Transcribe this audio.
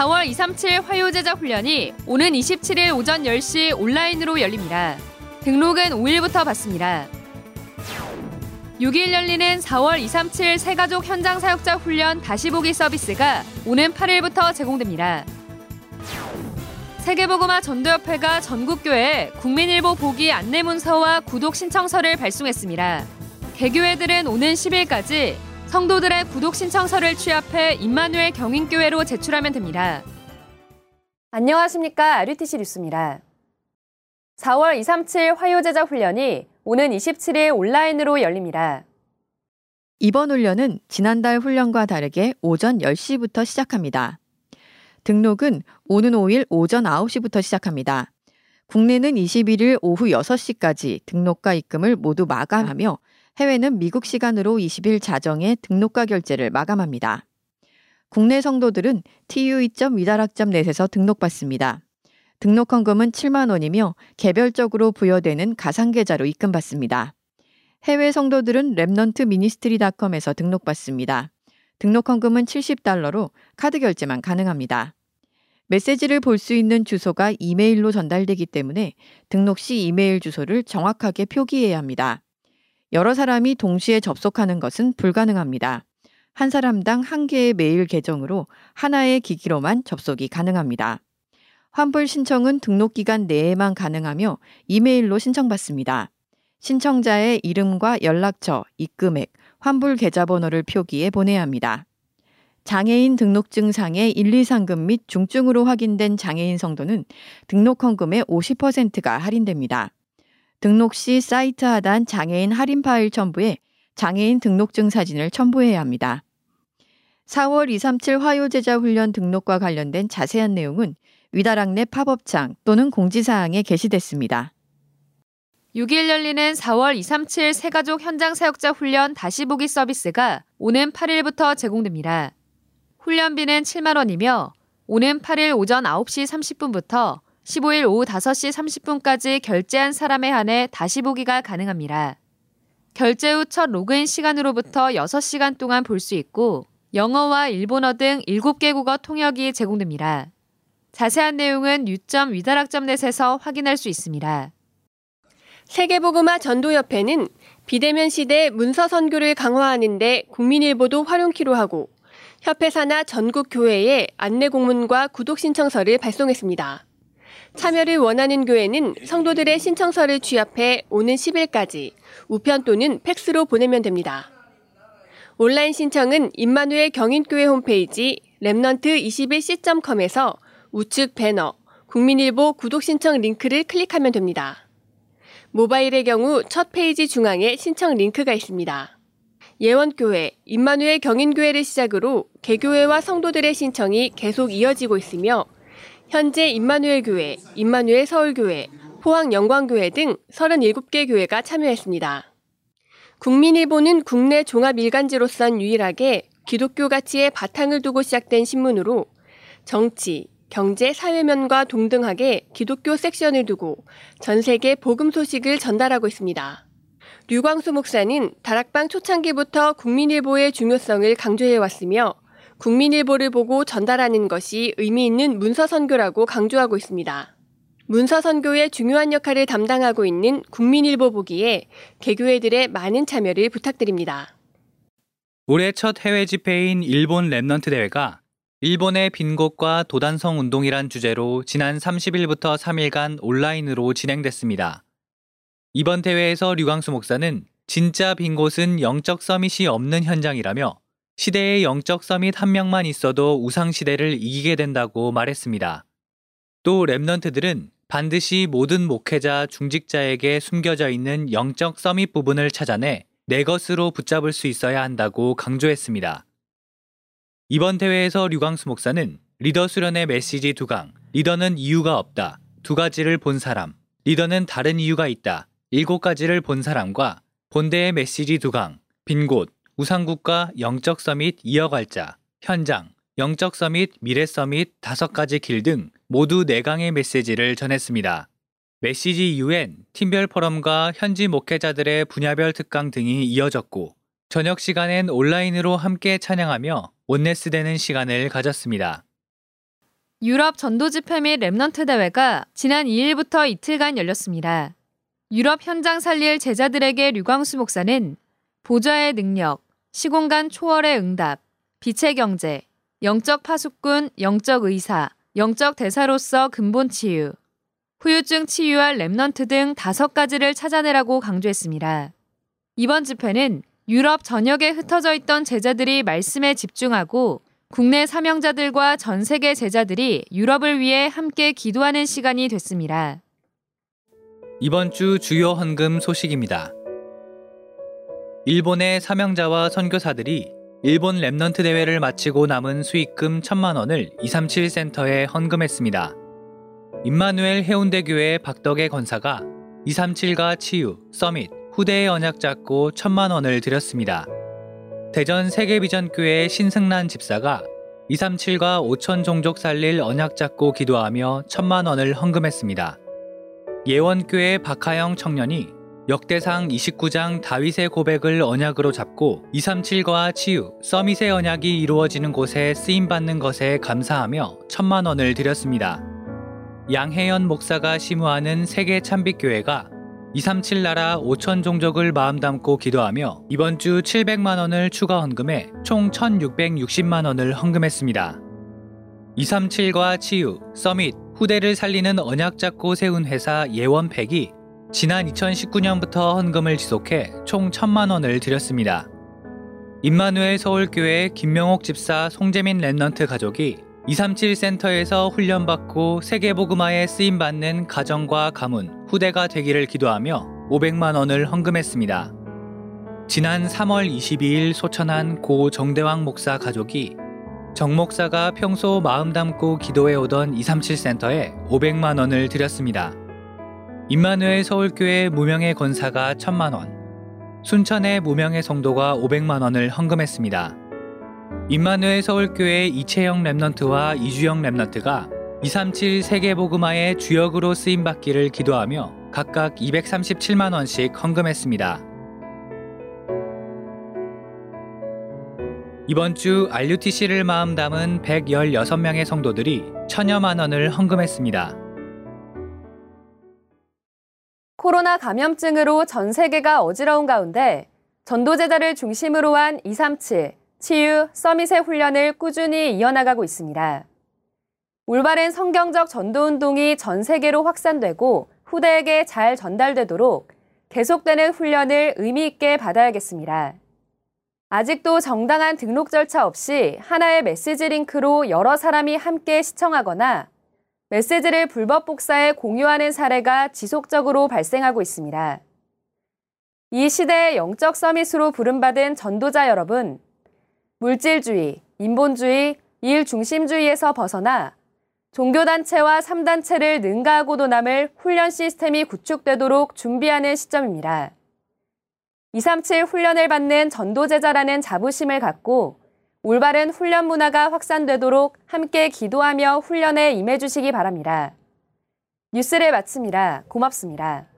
4월 237 화요제자 훈련이 오는 27일 오전 10시 온라인으로 열립니다. 등록은 5일부터 받습니다. 6일 열리는 4월 237 새가족 현장 사역자 훈련 다시 보기 서비스가 오는 8일부터 제공됩니다. 세계보고마 전도협회가 전국교회에 국민일보 보기 안내문서와 구독 신청서를 발송했습니다. 개교회들은 오는 10일까지 성도들의 구독 신청서를 취합해 임마누엘 경인교회로 제출하면 됩니다. 안녕하십니까. RUTC 뉴스입니다. 4월 237 화요제자 훈련이 오는 27일 온라인으로 열립니다. 이번 훈련은 지난달 훈련과 다르게 오전 10시부터 시작합니다. 등록은 오는 5일 오전 9시부터 시작합니다. 국내는 21일 오후 6시까지 등록과 입금을 모두 마감하며 해외는 미국 시간으로 20일 자정에 등록과 결제를 마감합니다. 국내 성도들은 tu2.위다락점 넷에서 등록받습니다. 등록 헌금은 7만 원이며 개별적으로 부여되는 가상 계좌로 입금받습니다. 해외 성도들은 remnant ministry.com에서 등록받습니다. 등록 헌금은 70달러로 카드 결제만 가능합니다. 메시지를 볼 수 있는 주소가 이메일로 전달되기 때문에 등록 시 이메일 주소를 정확하게 표기해야 합니다. 여러 사람이 동시에 접속하는 것은 불가능합니다. 한 사람당 한 개의 메일 계정으로 하나의 기기로만 접속이 가능합니다. 환불 신청은 등록 기간 내에만 가능하며 이메일로 신청받습니다. 신청자의 이름과 연락처, 입금액, 환불 계좌번호를 표기해 보내야 합니다. 장애인 등록증 상의 1, 2, 상금 및 중증으로 확인된 장애인 성도는 등록 헌금의 50%가 할인됩니다. 등록 시 사이트 하단 장애인 할인 파일 첨부에 장애인 등록증 사진을 첨부해야 합니다. 4월 237 화요제자 훈련 등록과 관련된 자세한 내용은 위다락내 팝업창 또는 공지사항에 게시됐습니다. 6일 열리는 4월 237 새가족 현장 사역자 훈련 다시 보기 서비스가 오는 8일부터 제공됩니다. 훈련비는 7만 원이며 오는 8일 오전 9시 30분부터 15일 오후 5시 30분까지 결제한 사람에 한해 다시 보기가 가능합니다. 결제 후 첫 로그인 시간으로부터 6시간 동안 볼 수 있고 영어와 일본어 등 7개 국어 통역이 제공됩니다. 자세한 내용은 유.위다락점넷에서 확인할 수 있습니다. 세계보그마 전도협회는 비대면 시대 문서 선교를 강화하는 데 국민일보도 활용키로 하고 협회사나 전국 교회에 안내 공문과 구독 신청서를 발송했습니다. 참여를 원하는 교회는 성도들의 신청서를 취합해 오는 10일까지 우편 또는 팩스로 보내면 됩니다. 온라인 신청은 임마누엘 경인교회 홈페이지 remnant21c.com에서 우측 배너 국민일보 구독 신청 링크를 클릭하면 됩니다. 모바일의 경우 첫 페이지 중앙에 신청 링크가 있습니다. 예원교회, 임마누엘 경인교회를 시작으로 개교회와 성도들의 신청이 계속 이어지고 있으며 현재 임마누엘 교회, 임마누엘 서울교회, 포항 영광교회 등 37개 교회가 참여했습니다. 국민일보는 국내 종합 일간지로선 유일하게 기독교 가치에 바탕을 두고 시작된 신문으로 정치, 경제, 사회면과 동등하게 기독교 섹션을 두고 전 세계 복음 소식을 전달하고 있습니다. 류광수 목사는 다락방 초창기부터 국민일보의 중요성을 강조해 왔으며 국민일보를 보고 전달하는 것이 의미 있는 문서 선교라고 강조하고 있습니다. 문서 선교의 중요한 역할을 담당하고 있는 국민일보 보기에 개교회들의 많은 참여를 부탁드립니다. 올해 첫 해외 집회인 일본 remnant 대회가 일본의 빈 곳과 도단성 운동이란 주제로 지난 30일부터 3일간 온라인으로 진행됐습니다. 이번 대회에서 류광수 목사는 진짜 빈 곳은 영적 summit이 없는 현장이라며 시대의 영적 서밋 한 명만 있어도 우상 시대를 이기게 된다고 말했습니다. 또 랩넌트들은 반드시 모든 목회자 중직자에게 숨겨져 있는 영적 서밋 부분을 찾아내 내 것으로 붙잡을 수 있어야 한다고 강조했습니다. 이번 대회에서 류광수 목사는 리더 수련의 메시지 두 강, 리더는 이유가 없다, 두 가지를 본 사람, 리더는 다른 이유가 있다, 일곱 가지를 본 사람과 본대회 메시지 두 강, 빈 곳, 우상국가 영적 summit 이어갈 자, 현장, 영적 summit, 미래 summit 다섯 가지 길 등 모두 네강의 메시지를 전했습니다. 메시지 이후엔 팀별 포럼과 현지 목회자들의 분야별 특강 등이 이어졌고 저녁 시간엔 온라인으로 함께 찬양하며 oneness 되는 시간을 가졌습니다. 유럽 전도 집회 및 remnant 대회가 지난 2일부터 이틀간 열렸습니다. 유럽 현장 살릴 제자들에게 류광수 목사는 보좌의 능력, 시공간 초월의 응답, 빛의 경제, 영적 파수꾼, 영적 의사, 영적 대사로서 근본 치유, 후유증 치유할 remnant 등 다섯 가지를 찾아내라고 강조했습니다. 이번 집회는 유럽 전역에 흩어져 있던 제자들이 말씀에 집중하고 국내 사명자들과 전 세계 제자들이 유럽을 위해 함께 기도하는 시간이 됐습니다. 이번 주 주요 헌금 소식입니다. 일본의 사명자와 선교사들이 일본 remnant 대회를 마치고 남은 수익금 천만 원을 237 센터에 헌금했습니다. 임마누엘 해운대 교회 박덕의 권사가 237과 치유, summit, 후대의 언약 잡고 천만 원을 드렸습니다. 대전 세계비전교회 신승란 집사가 237과 5천 종족 살릴 언약 잡고 기도하며 천만 원을 헌금했습니다. 예원교회 박하영 청년이 역대상 29장 다윗의 고백을 언약으로 잡고 237과 치유, 서밋의 언약이 이루어지는 곳에 쓰임받는 것에 감사하며 천만 원을 드렸습니다. 양혜연 목사가 심우하는 세계 참빛교회가 237 나라 5천 종족을 마음 담고 기도하며 이번 주 700만 원을 추가 헌금해 총 1,660만 원을 헌금했습니다. 237과 치유, summit, 후대를 살리는 언약 잡고 세운 회사 예원팩이 지난 2019년부터 헌금을 지속해 총 1천만 원을 드렸습니다. 임마누엘 서울교회 김명옥 집사 송재민 remnant 가족이 237 센터에서 훈련받고 세계복음화에 쓰임받는 가정과 가문, 후대가 되기를 기도하며 500만 원을 헌금했습니다. 지난 3월 22일 소천한 고 정대왕 목사 가족이 정 목사가 평소 마음 담고 기도해 오던 237 센터에 500만 원을 드렸습니다. 임마누엘 서울교회 무명의 권사가 1000만 원, 순천의 무명의 성도가 500만 원을 헌금했습니다. 임마누엘 서울교회 이채영 remnant와 이주영 remnant가 237 세계복음화의 주역으로 쓰임받기를 기도하며 각각 237만 원씩 헌금했습니다. 이번 주 RUTC를 마음 담은 116명의 성도들이 천여만 원을 헌금했습니다. 코로나 감염증으로 전 세계가 어지러운 가운데 전도제자를 중심으로 한 237 치유, 서밋의 훈련을 꾸준히 이어나가고 있습니다. 올바른 성경적 전도운동이 전 세계로 확산되고 후대에게 잘 전달되도록 계속되는 훈련을 의미있게 받아야겠습니다. 아직도 정당한 등록 절차 없이 하나의 메시지 링크로 여러 사람이 함께 시청하거나 메시지를 불법 복사해 공유하는 사례가 지속적으로 발생하고 있습니다. 이 시대의 영적 서밋으로 부름받은 전도자 여러분, 물질주의, 인본주의, 일 중심주의에서 벗어나 종교단체와 3단체를 능가하고도 남을 훈련 시스템이 구축되도록 준비하는 시점입니다. 237 훈련을 받는 전도제자라는 자부심을 갖고 올바른 훈련 문화가 확산되도록 함께 기도하며 훈련에 임해주시기 바랍니다. 뉴스를 마칩니다. 고맙습니다.